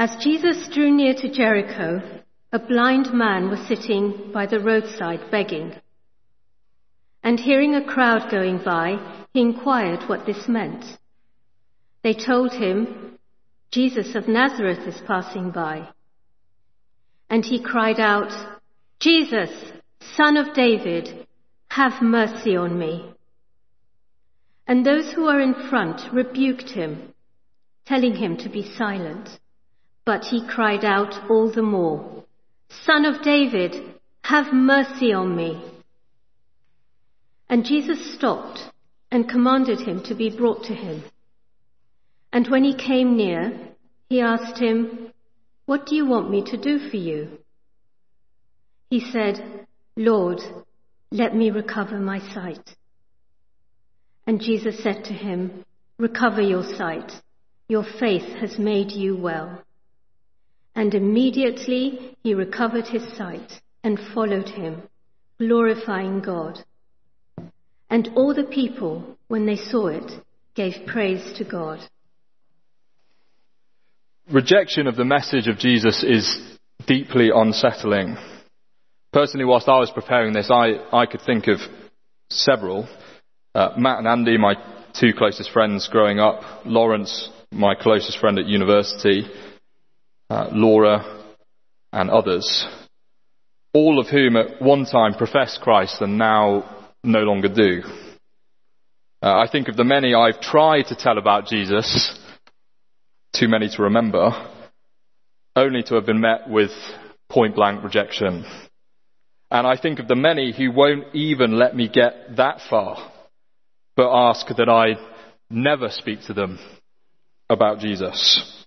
As Jesus drew near to Jericho, a blind man was sitting by the roadside begging. And hearing a crowd going by, he inquired what this meant. They told him, Jesus of Nazareth is passing by. And he cried out, Jesus, son of David, have mercy on me. And those who were in front rebuked him, telling him to be silent. But he cried out all the more, Son of David, have mercy on me. And Jesus stopped and commanded him to be brought to him. And when he came near, he asked him, What do you want me to do for you? He said, Lord, let me recover my sight. And Jesus said to him, Recover your sight. Your faith has made you well. And immediately he recovered his sight and followed him, glorifying God. And all the people, when they saw it, gave praise to God. Rejection of the message of Jesus is deeply unsettling. Personally, whilst I was preparing this, I, I could think of several. Uh, Matt and Andy, my two closest friends growing up, Lawrence, my closest friend at university, uh, Laura, and others, all of whom at one time professed Christ and now no longer do. Uh, I think of the many I've tried to tell about Jesus, too many to remember, only to have been met with point blank rejection. And I think of the many who won't even let me get that far, but ask that I never speak to them about Jesus.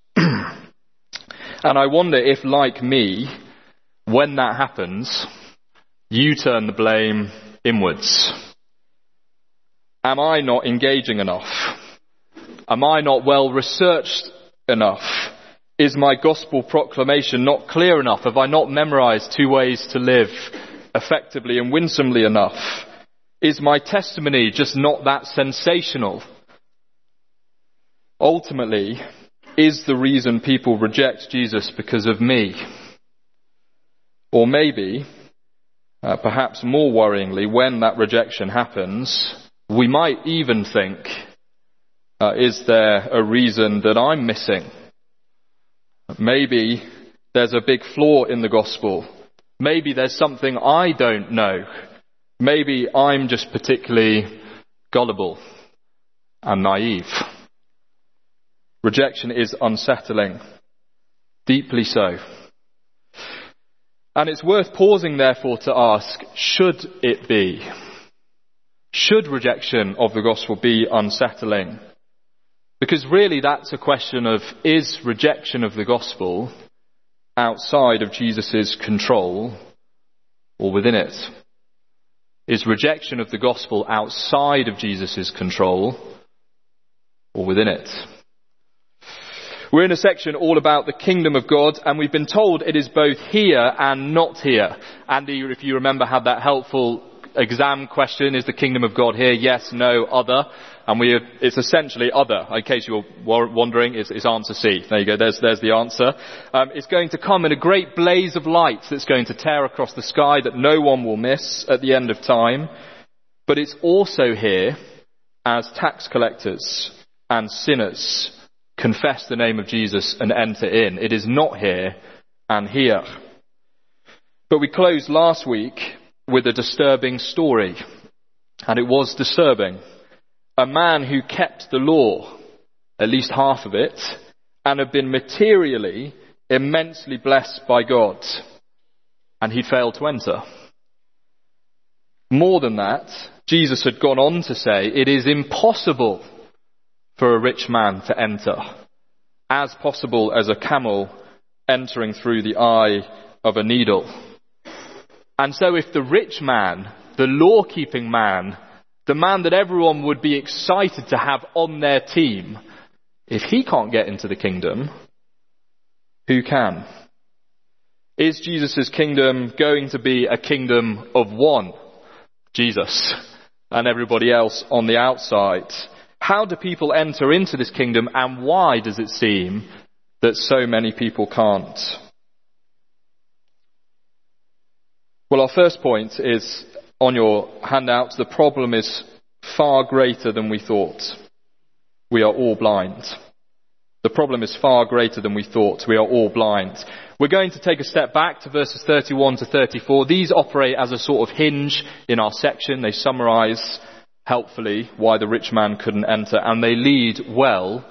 And I wonder if, like me, when that happens, you turn the blame inwards. Am I not engaging enough? Am I not well researched enough? Is my gospel proclamation not clear enough? Have I not memorized two ways to live effectively and winsomely enough? Is my testimony just not that sensational? Ultimately, is the reason people reject Jesus because of me? Or maybe, uh, perhaps more worryingly, when that rejection happens, we might even think, uh, is there a reason that I'm missing? Maybe there's a big flaw in the gospel. Maybe there's something I don't know. Maybe I'm just particularly gullible and naive. Rejection is unsettling. Deeply so. And it's worth pausing therefore to ask, should it be? Should rejection of the gospel be unsettling? Because really that's a question of, is rejection of the gospel outside of Jesus' control or within it? Is rejection of the gospel outside of Jesus' control or within it? We're in a section all about the kingdom of God and we've been told it is both here and not here. Andy, if you remember, had that helpful exam question. Is the kingdom of God here? Yes, no, other. And we, it's essentially other. In case you're wondering, it's, it's answer C. There you go. There's, there's the answer. Um, it's going to come in a great blaze of light that's going to tear across the sky that no one will miss at the end of time. But it's also here as tax collectors and sinners confess the name of Jesus and enter in. It is not here and here. But we closed last week with a disturbing story. And it was disturbing. A man who kept the law, at least half of it, and had been materially immensely blessed by God. And he failed to enter. More than that, Jesus had gone on to say, it is impossible for a rich man to enter, as possible as a camel entering through the eye of a needle. And so if the rich man, the law keeping man, the man that everyone would be excited to have on their team, if he can't get into the kingdom, who can? Is Jesus' kingdom going to be a kingdom of one? Jesus and everybody else on the outside. How do people enter into this kingdom and why does it seem that so many people can't. Well, our first point is on your handout. The problem is far greater than we thought. We are all blind. The problem is far greater than we thought. We are all blind. We're going to take a step back to verses 31 to 34. These operate as a sort of hinge in our section. They summarize helpfully why the rich man couldn't enter and they lead well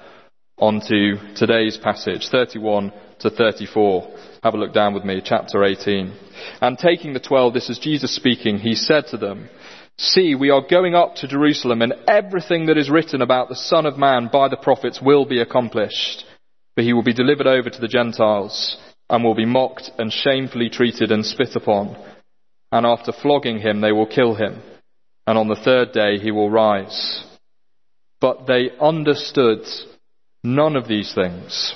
onto today's passage, 31 to 34. Have a look down with me, chapter 18. And taking the twelve, this is Jesus speaking, he said to them, See, we are going up to Jerusalem, and everything that is written about the Son of Man by the prophets will be accomplished. For he will be delivered over to the Gentiles, and will be mocked and shamefully treated and spit upon. And after flogging him, they will kill him, and on the third day he will rise. But they understood none of these things.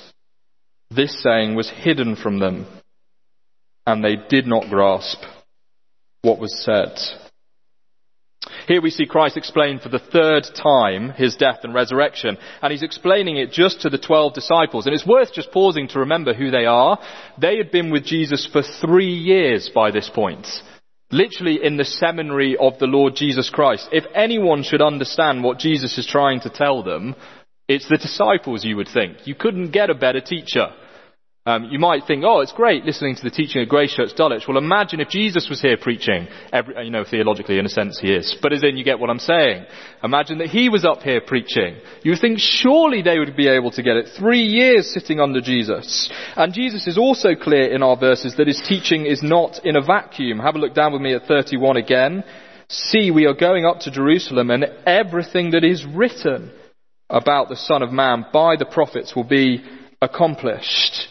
This saying was hidden from them, and they did not grasp what was said. Here we see Christ explain for the third time his death and resurrection, and he's explaining it just to the twelve disciples. And it's worth just pausing to remember who they are. They had been with Jesus for three years by this point. Literally in the seminary of the Lord Jesus Christ. If anyone should understand what Jesus is trying to tell them, it's the disciples, you would think. You couldn't get a better teacher. Um, you might think, oh, it's great listening to the teaching of Grace Church Dulwich. Well, imagine if Jesus was here preaching. Every, you know, theologically, in a sense, he is. But as in, you get what I'm saying. Imagine that he was up here preaching. You think surely they would be able to get it. Three years sitting under Jesus. And Jesus is also clear in our verses that his teaching is not in a vacuum. Have a look down with me at 31 again. See, we are going up to Jerusalem and everything that is written about the Son of Man by the prophets will be accomplished.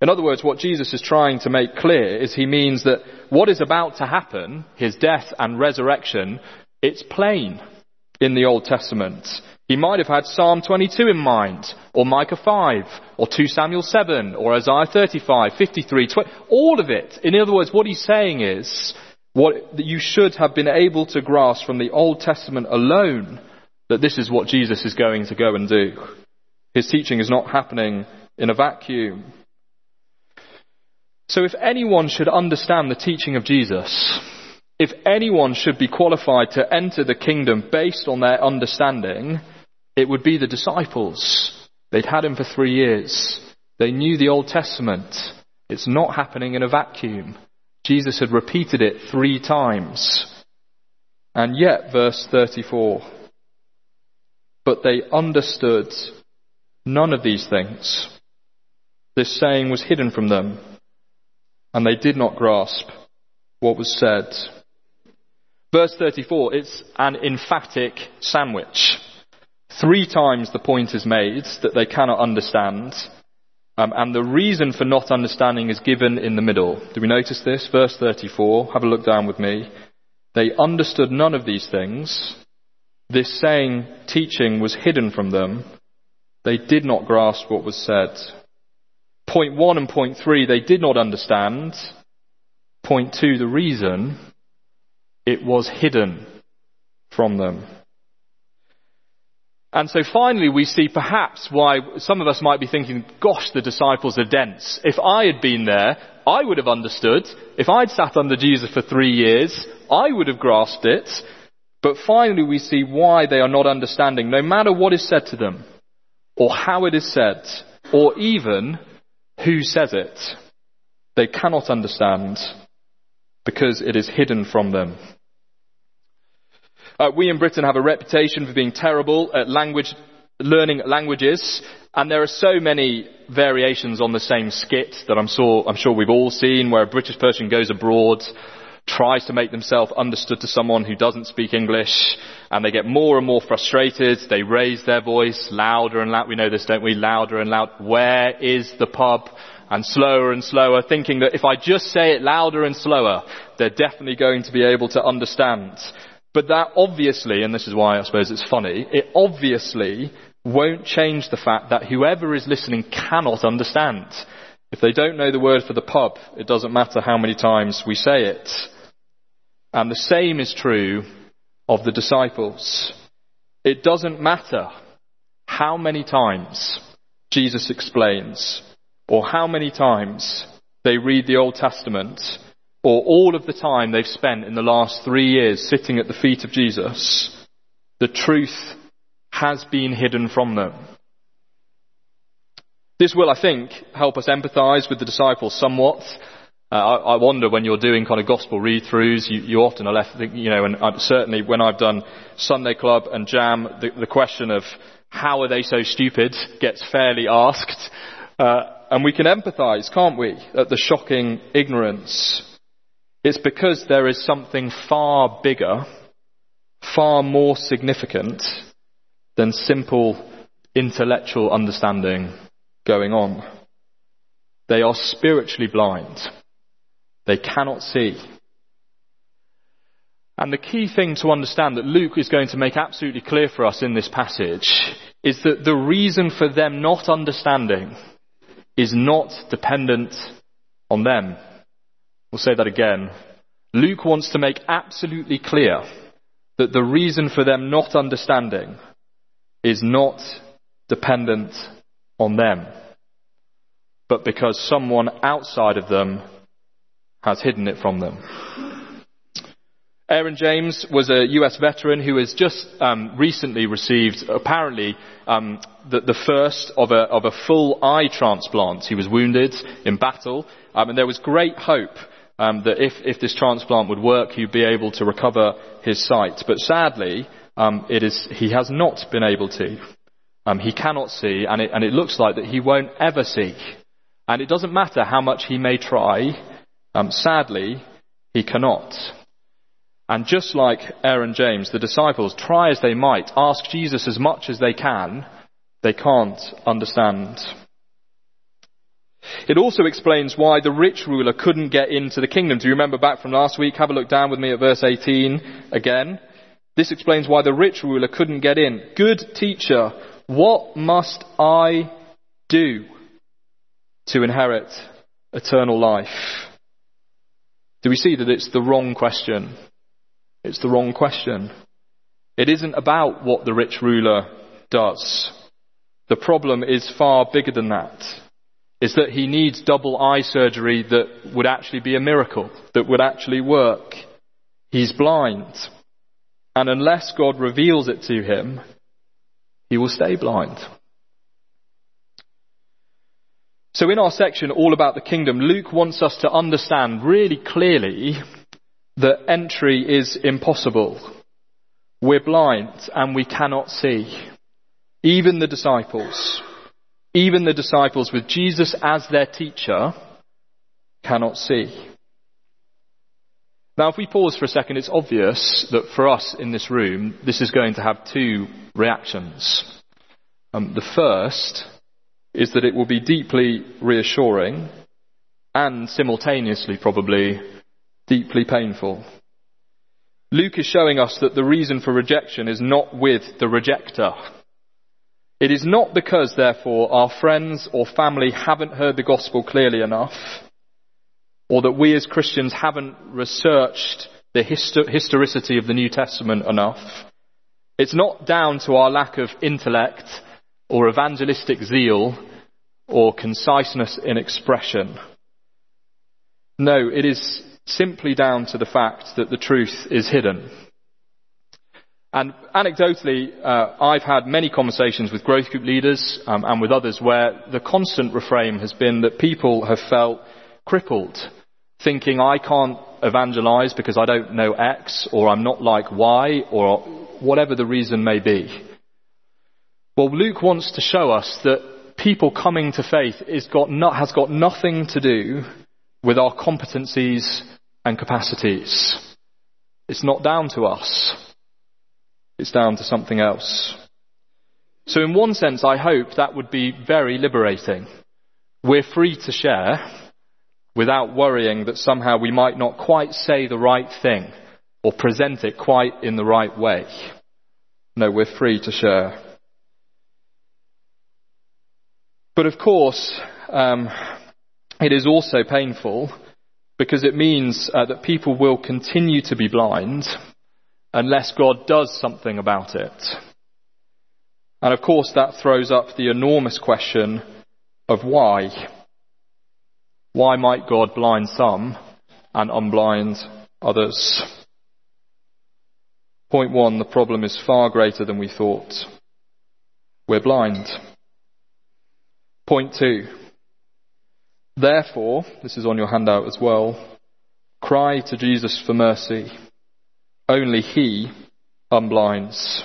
In other words, what Jesus is trying to make clear is he means that what is about to happen, his death and resurrection, it's plain in the Old Testament. He might have had Psalm 22 in mind, or Micah 5, or 2 Samuel 7, or Isaiah 35, 53, 20, all of it. In other words, what he's saying is, what that you should have been able to grasp from the Old Testament alone, that this is what Jesus is going to go and do. His teaching is not happening in a vacuum. So if anyone should understand the teaching of Jesus, if anyone should be qualified to enter the kingdom based on their understanding, it would be the disciples. They'd had him for three years. They knew the Old Testament. It's not happening in a vacuum. Jesus had repeated it three times. And yet, verse 34, but they understood none of these things. This saying was hidden from them and they did not grasp what was said. Verse 34, it's an emphatic sandwich. Three times the point is made that they cannot understand, um, and the reason for not understanding is given in the middle. Do we notice this? Verse 34, have a look down with me. They understood none of these things. This saying, teaching was hidden from them. They did not grasp what was said. Point one and point three, they did not understand. Point two, the reason, it was hidden from them. And so finally we see perhaps why some of us might be thinking, gosh, the disciples are dense. If I had been there, I would have understood. If I'd sat under Jesus for three years, I would have grasped it. But finally we see why they are not understanding, no matter what is said to them, or how it is said, or even who says it? They cannot understand because it is hidden from them. Uh, we in Britain have a reputation for being terrible at language, learning languages, and there are so many variations on the same skit that I'm I'm sure we've all seen where a British person goes abroad, tries to make themselves understood to someone who doesn't speak English, and they get more and more frustrated. They raise their voice louder and louder. We know this, don't we? Louder and louder. Where is the pub? And slower and slower, thinking that if I just say it louder and slower, they're definitely going to be able to understand. But that obviously, and this is why I suppose it's funny, it obviously won't change the fact that whoever is listening cannot understand. If they don't know the word for the pub, it doesn't matter how many times we say it. And the same is true of the disciples. It doesn't matter how many times Jesus explains. or how many times they read the Old Testament, or all of the time they've spent in the last three years sitting at the feet of Jesus, the truth has been hidden from them. This will, I think, help us empathize with the disciples somewhat. Uh, I, I, wonder when you're doing kind of gospel read-throughs, you, you often are left you know, and uh, certainly when I've done Sunday Club and Jam, the, the, question of how are they so stupid gets fairly asked. Uh, and we can empathize, can't we, at the shocking ignorance. It's because there is something far bigger, far more significant than simple intellectual understanding going on. They are spiritually blind. They cannot see. And the key thing to understand that Luke is going to make absolutely clear for us in this passage is that the reason for them not understanding is not dependent on them. We'll say that again. Luke wants to make absolutely clear that the reason for them not understanding is not dependent on them, but because someone outside of them has hidden it from them. Aaron James was a US veteran who has just um, recently received, apparently, um, the, the, first of a, of a, full eye transplant. He was wounded in battle, um, and there was great hope um, that if, if, this transplant would work, he'd be able to recover his sight. But sadly, um, he has not been able to. Um, he cannot see, and it, and it looks like that he won't ever see. And it doesn't matter how much he may try, um, sadly, he cannot. And just like Aaron James, the disciples, try as they might, ask Jesus as much as they can, they can't understand. It also explains why the rich ruler couldn't get into the kingdom. Do you remember back from last week? Have a look down with me at verse 18 again. This explains why the rich ruler couldn't get in. Good teacher, what must I do to inherit eternal life? Do we see that it's the wrong question? It's the wrong question. It isn't about what the rich ruler does. The problem is far bigger than that. Is that he needs double eye surgery that would actually be a miracle, that would actually work. He's blind. And unless God reveals it to him, he will stay blind. So in our section all about the kingdom, Luke wants us to understand really clearly that entry is impossible. We're blind and we cannot see. Even the disciples, even the disciples with Jesus as their teacher cannot see. Now, if we pause for a second, it's obvious that for us in this room, this is going to have two reactions. Um, the first is that it will be deeply reassuring and simultaneously probably deeply painful. Luke is showing us that the reason for rejection is not with the rejecter. It is not because, therefore, our friends or family haven't heard the gospel clearly enough, or that we as Christians haven't researched the historicity of the New Testament enough. It's not down to our lack of intellect or evangelistic zeal or conciseness in expression. No, it is simply down to the fact that the truth is hidden. And anecdotally, uh, I've had many conversations with growth group leaders um, and with others where the constant refrain has been that people have felt crippled, thinking I can't evangelize because I don't know X or I'm not like Y or whatever the reason may be. Well, Luke wants to show us that people coming to faith got not, has got nothing to do with our competencies and capacities. It's not down to us. It's down to something else. So in one sense, I hope that would be very liberating. We're free to share without worrying that somehow we might not quite say the right thing or present it quite in the right way. No, we're free to share. But of course, um, it is also painful because it means uh, that people will continue to be blind unless God does something about it. And of course, that throws up the enormous question of why. Why might God blind some and unblind others? Point one, the problem is far greater than we thought. We're blind. Point two, therefore, this is on your handout as well, cry to Jesus for mercy. Only He unblinds.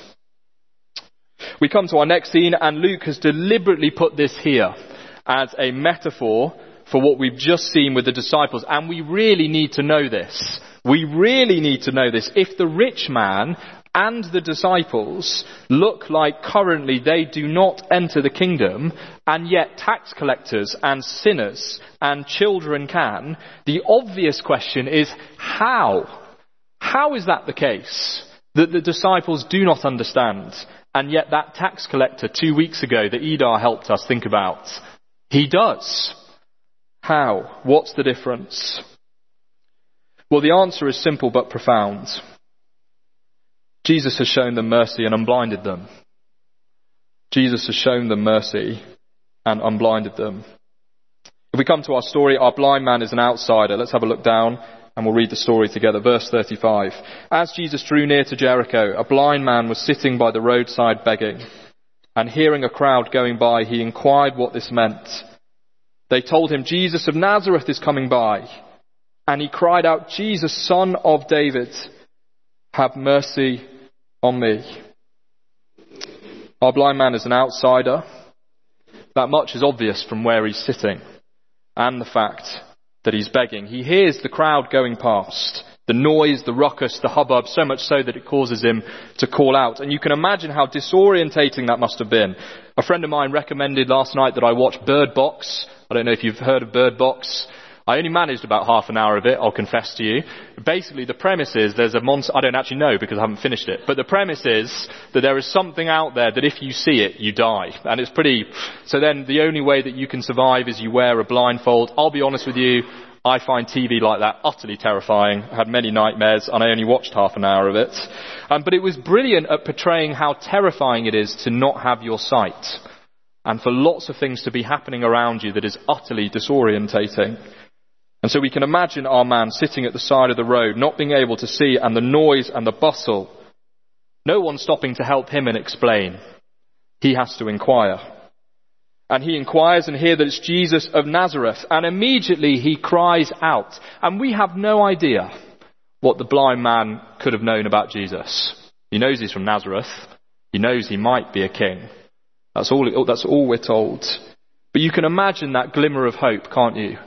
We come to our next scene and Luke has deliberately put this here as a metaphor for what we've just seen with the disciples and we really need to know this. We really need to know this. If the rich man and the disciples look like currently they do not enter the kingdom, and yet tax collectors and sinners and children can, the obvious question is how? How is that the case? That the disciples do not understand, and yet that tax collector two weeks ago that Edar helped us think about, he does. How? What's the difference? Well, the answer is simple but profound. Jesus has shown them mercy and unblinded them. Jesus has shown them mercy and unblinded them. If we come to our story, our blind man is an outsider. Let's have a look down and we'll read the story together. Verse 35. As Jesus drew near to Jericho, a blind man was sitting by the roadside begging. And hearing a crowd going by, he inquired what this meant. They told him, Jesus of Nazareth is coming by. And he cried out, Jesus, son of David, have mercy on me. Our blind man is an outsider. That much is obvious from where he's sitting and the fact that he's begging. He hears the crowd going past, the noise, the ruckus, the hubbub, so much so that it causes him to call out. And you can imagine how disorientating that must have been. A friend of mine recommended last night that I watch Bird Box. I don't know if you've heard of Bird Box. I only managed about half an hour of it, I'll confess to you. Basically, the premise is there's a monster, I don't actually know because I haven't finished it, but the premise is that there is something out there that if you see it, you die. And it's pretty, so then the only way that you can survive is you wear a blindfold. I'll be honest with you, I find TV like that utterly terrifying. I had many nightmares and I only watched half an hour of it. Um, but it was brilliant at portraying how terrifying it is to not have your sight and for lots of things to be happening around you that is utterly disorientating. And so we can imagine our man sitting at the side of the road, not being able to see, and the noise and the bustle. No one stopping to help him and explain. He has to inquire. And he inquires and hear that it's Jesus of Nazareth. And immediately he cries out. And we have no idea what the blind man could have known about Jesus. He knows he's from Nazareth. He knows he might be a king. That's all, that's all we're told. But you can imagine that glimmer of hope, can't you?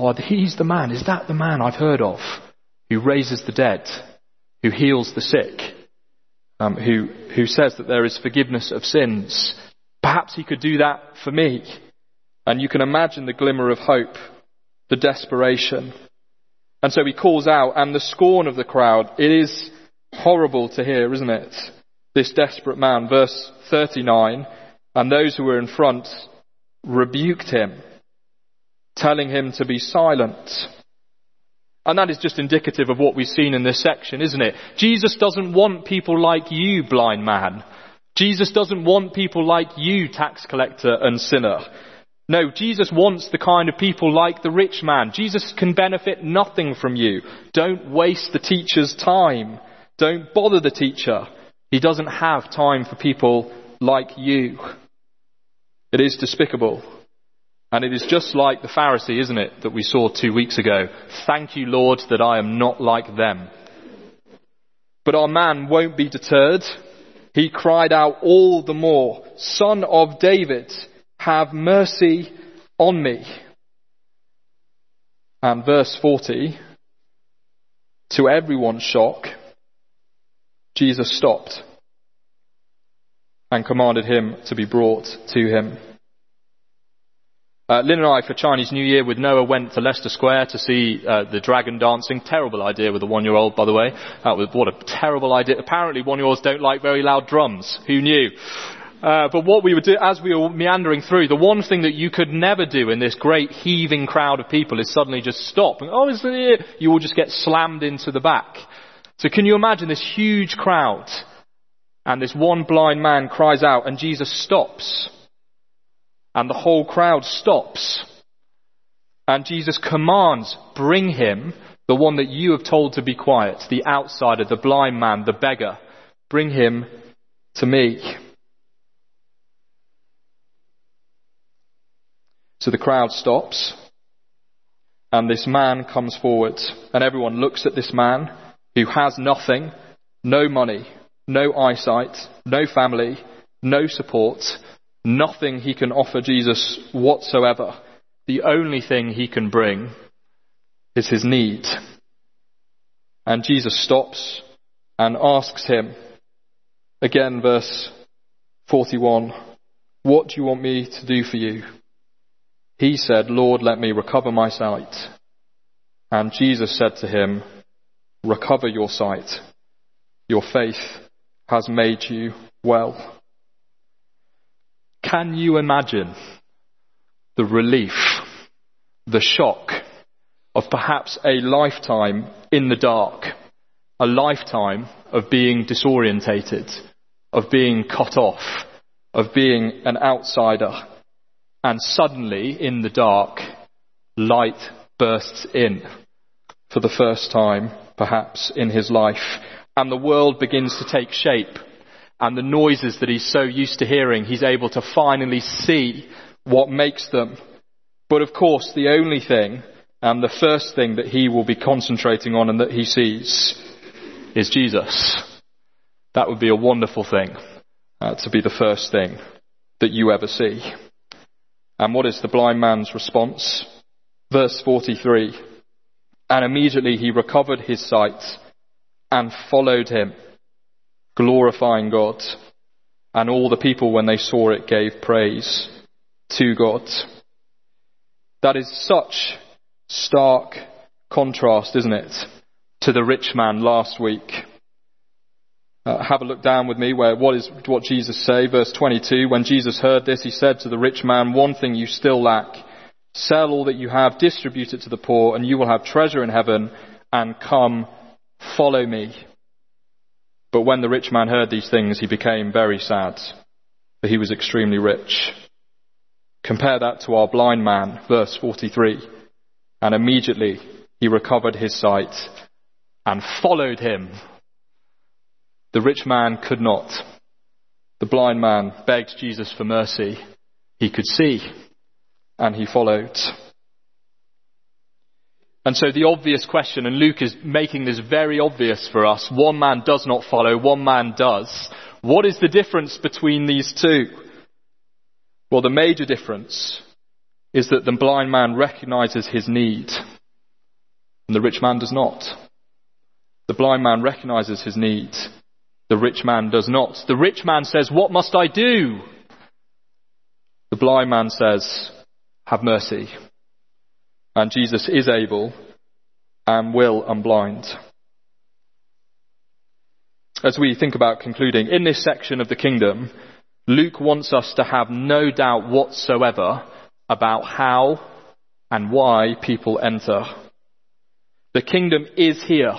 Oh, he's the man. Is that the man I've heard of who raises the dead, who heals the sick, um, who, who says that there is forgiveness of sins? Perhaps he could do that for me. And you can imagine the glimmer of hope, the desperation. And so he calls out, and the scorn of the crowd. It is horrible to hear, isn't it? This desperate man. Verse 39. And those who were in front rebuked him telling him to be silent. And that is just indicative of what we've seen in this section, isn't it? Jesus doesn't want people like you, blind man. Jesus doesn't want people like you, tax collector and sinner. No, Jesus wants the kind of people like the rich man. Jesus can benefit nothing from you. Don't waste the teacher's time. Don't bother the teacher. He doesn't have time for people like you. It is despicable. And it is just like the Pharisee, isn't it, that we saw two weeks ago. Thank you, Lord, that I am not like them. But our man won't be deterred. He cried out all the more, Son of David, have mercy on me. And verse 40, to everyone's shock, Jesus stopped and commanded him to be brought to him. Uh, Lynn and I, for Chinese New Year with Noah, went to Leicester Square to see uh, the dragon dancing. Terrible idea with a one-year-old, by the way. Uh, what a terrible idea. Apparently, one-year-olds don't like very loud drums. Who knew? Uh, but what we would do, as we were meandering through, the one thing that you could never do in this great heaving crowd of people is suddenly just stop. And, oh, you will just get slammed into the back. So can you imagine this huge crowd? And this one blind man cries out and Jesus stops and the whole crowd stops. And Jesus commands, bring him, the one that you have told to be quiet, the outsider, the blind man, the beggar. Bring him to me. So the crowd stops, and this man comes forward, and everyone looks at this man who has nothing, no money, no eyesight, no family, no support, nothing he can offer Jesus whatsoever. The only thing he can bring is his need. And Jesus stops and asks him, again, verse 41, What do you want me to do for you? He said, Lord, let me recover my sight. And Jesus said to him, Recover your sight. Your faith has made you well. Can you imagine the relief, the shock of perhaps a lifetime in the dark, a lifetime of being disorientated, of being cut off, of being an outsider, and suddenly in the dark, light bursts in for the first time, perhaps, in his life, and the world begins to take shape, and the noises that he's so used to hearing, he's able to finally see what makes them. But of course, the only thing, and the first thing that he will be concentrating on and that he sees, is Jesus. That would be a wonderful thing, uh, to be the first thing that you ever see. And what is the blind man's response? Verse 43. And immediately he recovered his sight and followed him, glorifying God. And all the people, when they saw it, gave praise to God. That is such stark contrast, isn't it, to the rich man last week. Uh, have a look down with me where what is what Jesus say verse 22 when Jesus heard this he said to the rich man one thing you still lack sell all that you have distribute it to the poor and you will have treasure in heaven and come follow me but when the rich man heard these things he became very sad for he was extremely rich compare that to our blind man verse 43 and immediately he recovered his sight and followed him the rich man could not. The blind man begged Jesus for mercy. He could see, and he followed. And so the obvious question, and Luke is making this very obvious for us, one man does not follow, one man does. What is the difference between these two? Well, the major difference is that the blind man recognizes his need, and the rich man does not. The blind man recognizes his need, the rich man does not. The rich man says, What must I do? The blind man says, Have mercy. And Jesus is able and will unblind. As we think about concluding, in this section of the kingdom, Luke wants us to have no doubt whatsoever about how and why people enter. The kingdom is here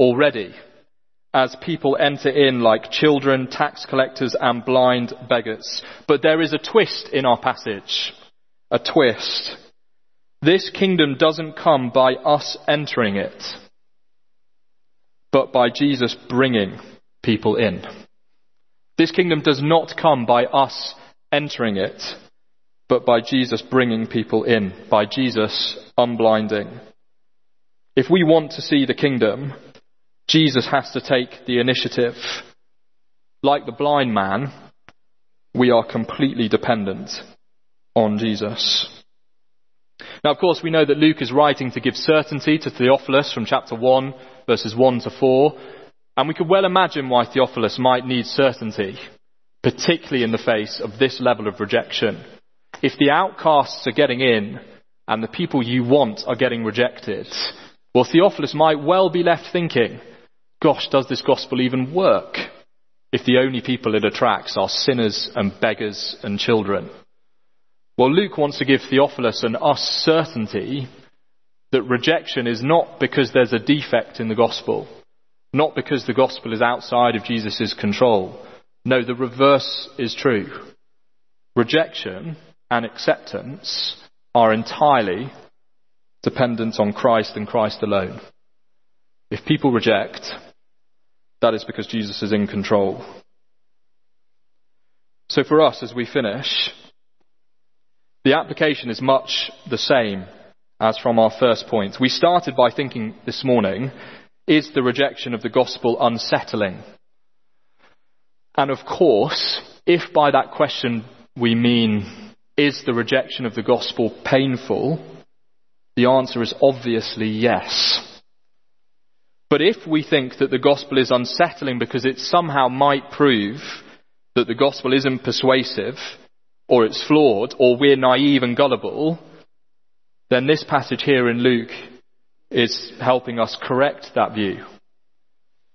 already as people enter in like children, tax collectors, and blind beggars. But there is a twist in our passage. A twist. This kingdom doesn't come by us entering it, but by Jesus bringing people in. This kingdom does not come by us entering it, but by Jesus bringing people in, by Jesus unblinding. If we want to see the kingdom, Jesus has to take the initiative. Like the blind man, we are completely dependent on Jesus. Now, of course, we know that Luke is writing to give certainty to Theophilus from chapter 1, verses 1 to 4, and we could well imagine why Theophilus might need certainty, particularly in the face of this level of rejection. If the outcasts are getting in and the people you want are getting rejected, well, Theophilus might well be left thinking, Gosh, does this gospel even work if the only people it attracts are sinners and beggars and children? Well, Luke wants to give Theophilus and us certainty that rejection is not because there's a defect in the gospel, not because the gospel is outside of Jesus' control. No, the reverse is true. Rejection and acceptance are entirely dependent on Christ and Christ alone. If people reject, that is because Jesus is in control. So for us, as we finish, the application is much the same as from our first point. We started by thinking this morning, is the rejection of the gospel unsettling? And of course, if by that question we mean, is the rejection of the gospel painful? The answer is obviously yes. But if we think that the gospel is unsettling because it somehow might prove that the gospel isn't persuasive, or it's flawed, or we're naive and gullible, then this passage here in Luke is helping us correct that view.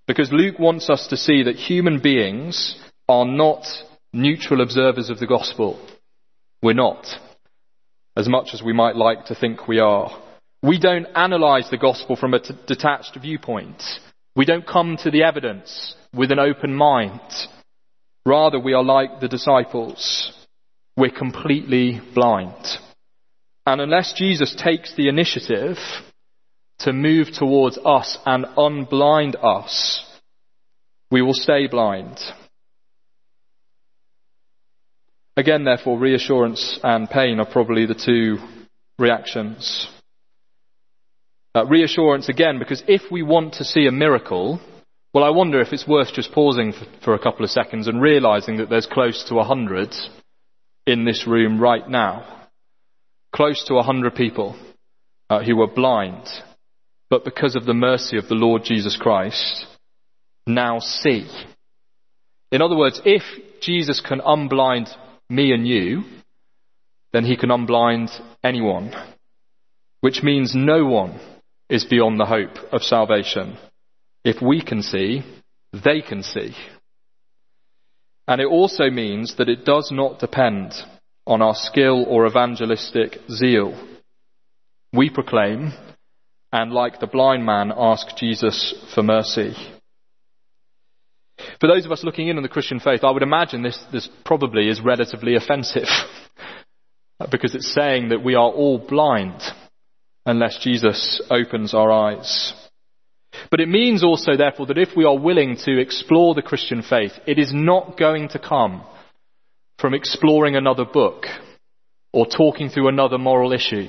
Because Luke wants us to see that human beings are not neutral observers of the gospel. We're not. As much as we might like to think we are. We don't analyze the gospel from a t- detached viewpoint. We don't come to the evidence with an open mind. Rather, we are like the disciples. We're completely blind. And unless Jesus takes the initiative to move towards us and unblind us, we will stay blind. Again, therefore, reassurance and pain are probably the two reactions. Uh, reassurance again, because if we want to see a miracle, well, I wonder if it's worth just pausing for, for a couple of seconds and realizing that there's close to a hundred in this room right now. Close to hundred people uh, who were blind, but because of the mercy of the Lord Jesus Christ, now see. In other words, if Jesus can unblind me and you, then he can unblind anyone. Which means no one is beyond the hope of salvation. If we can see, they can see. And it also means that it does not depend on our skill or evangelistic zeal. We proclaim, and like the blind man, ask Jesus for mercy. For those of us looking in on the Christian faith, I would imagine this, this probably is relatively offensive. because it's saying that we are all blind unless Jesus opens our eyes. But it means also, therefore, that if we are willing to explore the Christian faith, it is not going to come from exploring another book or talking through another moral issue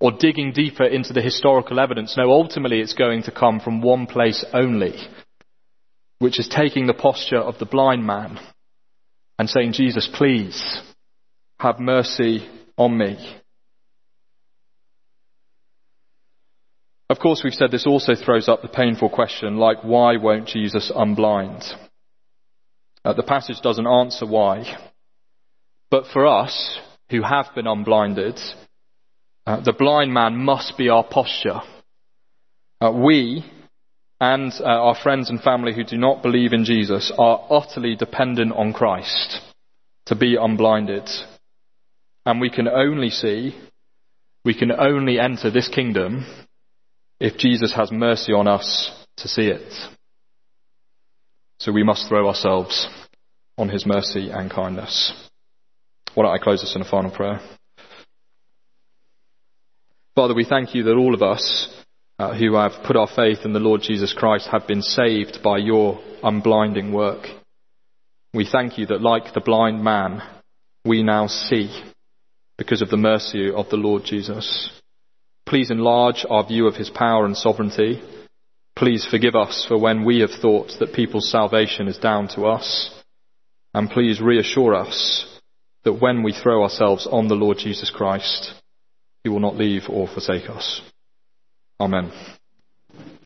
or digging deeper into the historical evidence. No, ultimately it's going to come from one place only, which is taking the posture of the blind man and saying, Jesus, please have mercy on me. Of course, we've said this also throws up the painful question, like, why won't Jesus unblind? Uh, the passage doesn't answer why. But for us, who have been unblinded, uh, the blind man must be our posture. Uh, we, and uh, our friends and family who do not believe in Jesus are utterly dependent on Christ to be unblinded. And we can only see, we can only enter this kingdom if Jesus has mercy on us to see it. So we must throw ourselves on his mercy and kindness. Why don't I close this in a final prayer? Father, we thank you that all of us uh, who have put our faith in the Lord Jesus Christ have been saved by your unblinding work. We thank you that, like the blind man, we now see because of the mercy of the Lord Jesus. Please enlarge our view of his power and sovereignty. Please forgive us for when we have thought that people's salvation is down to us. And please reassure us that when we throw ourselves on the Lord Jesus Christ, he will not leave or forsake us. Amen.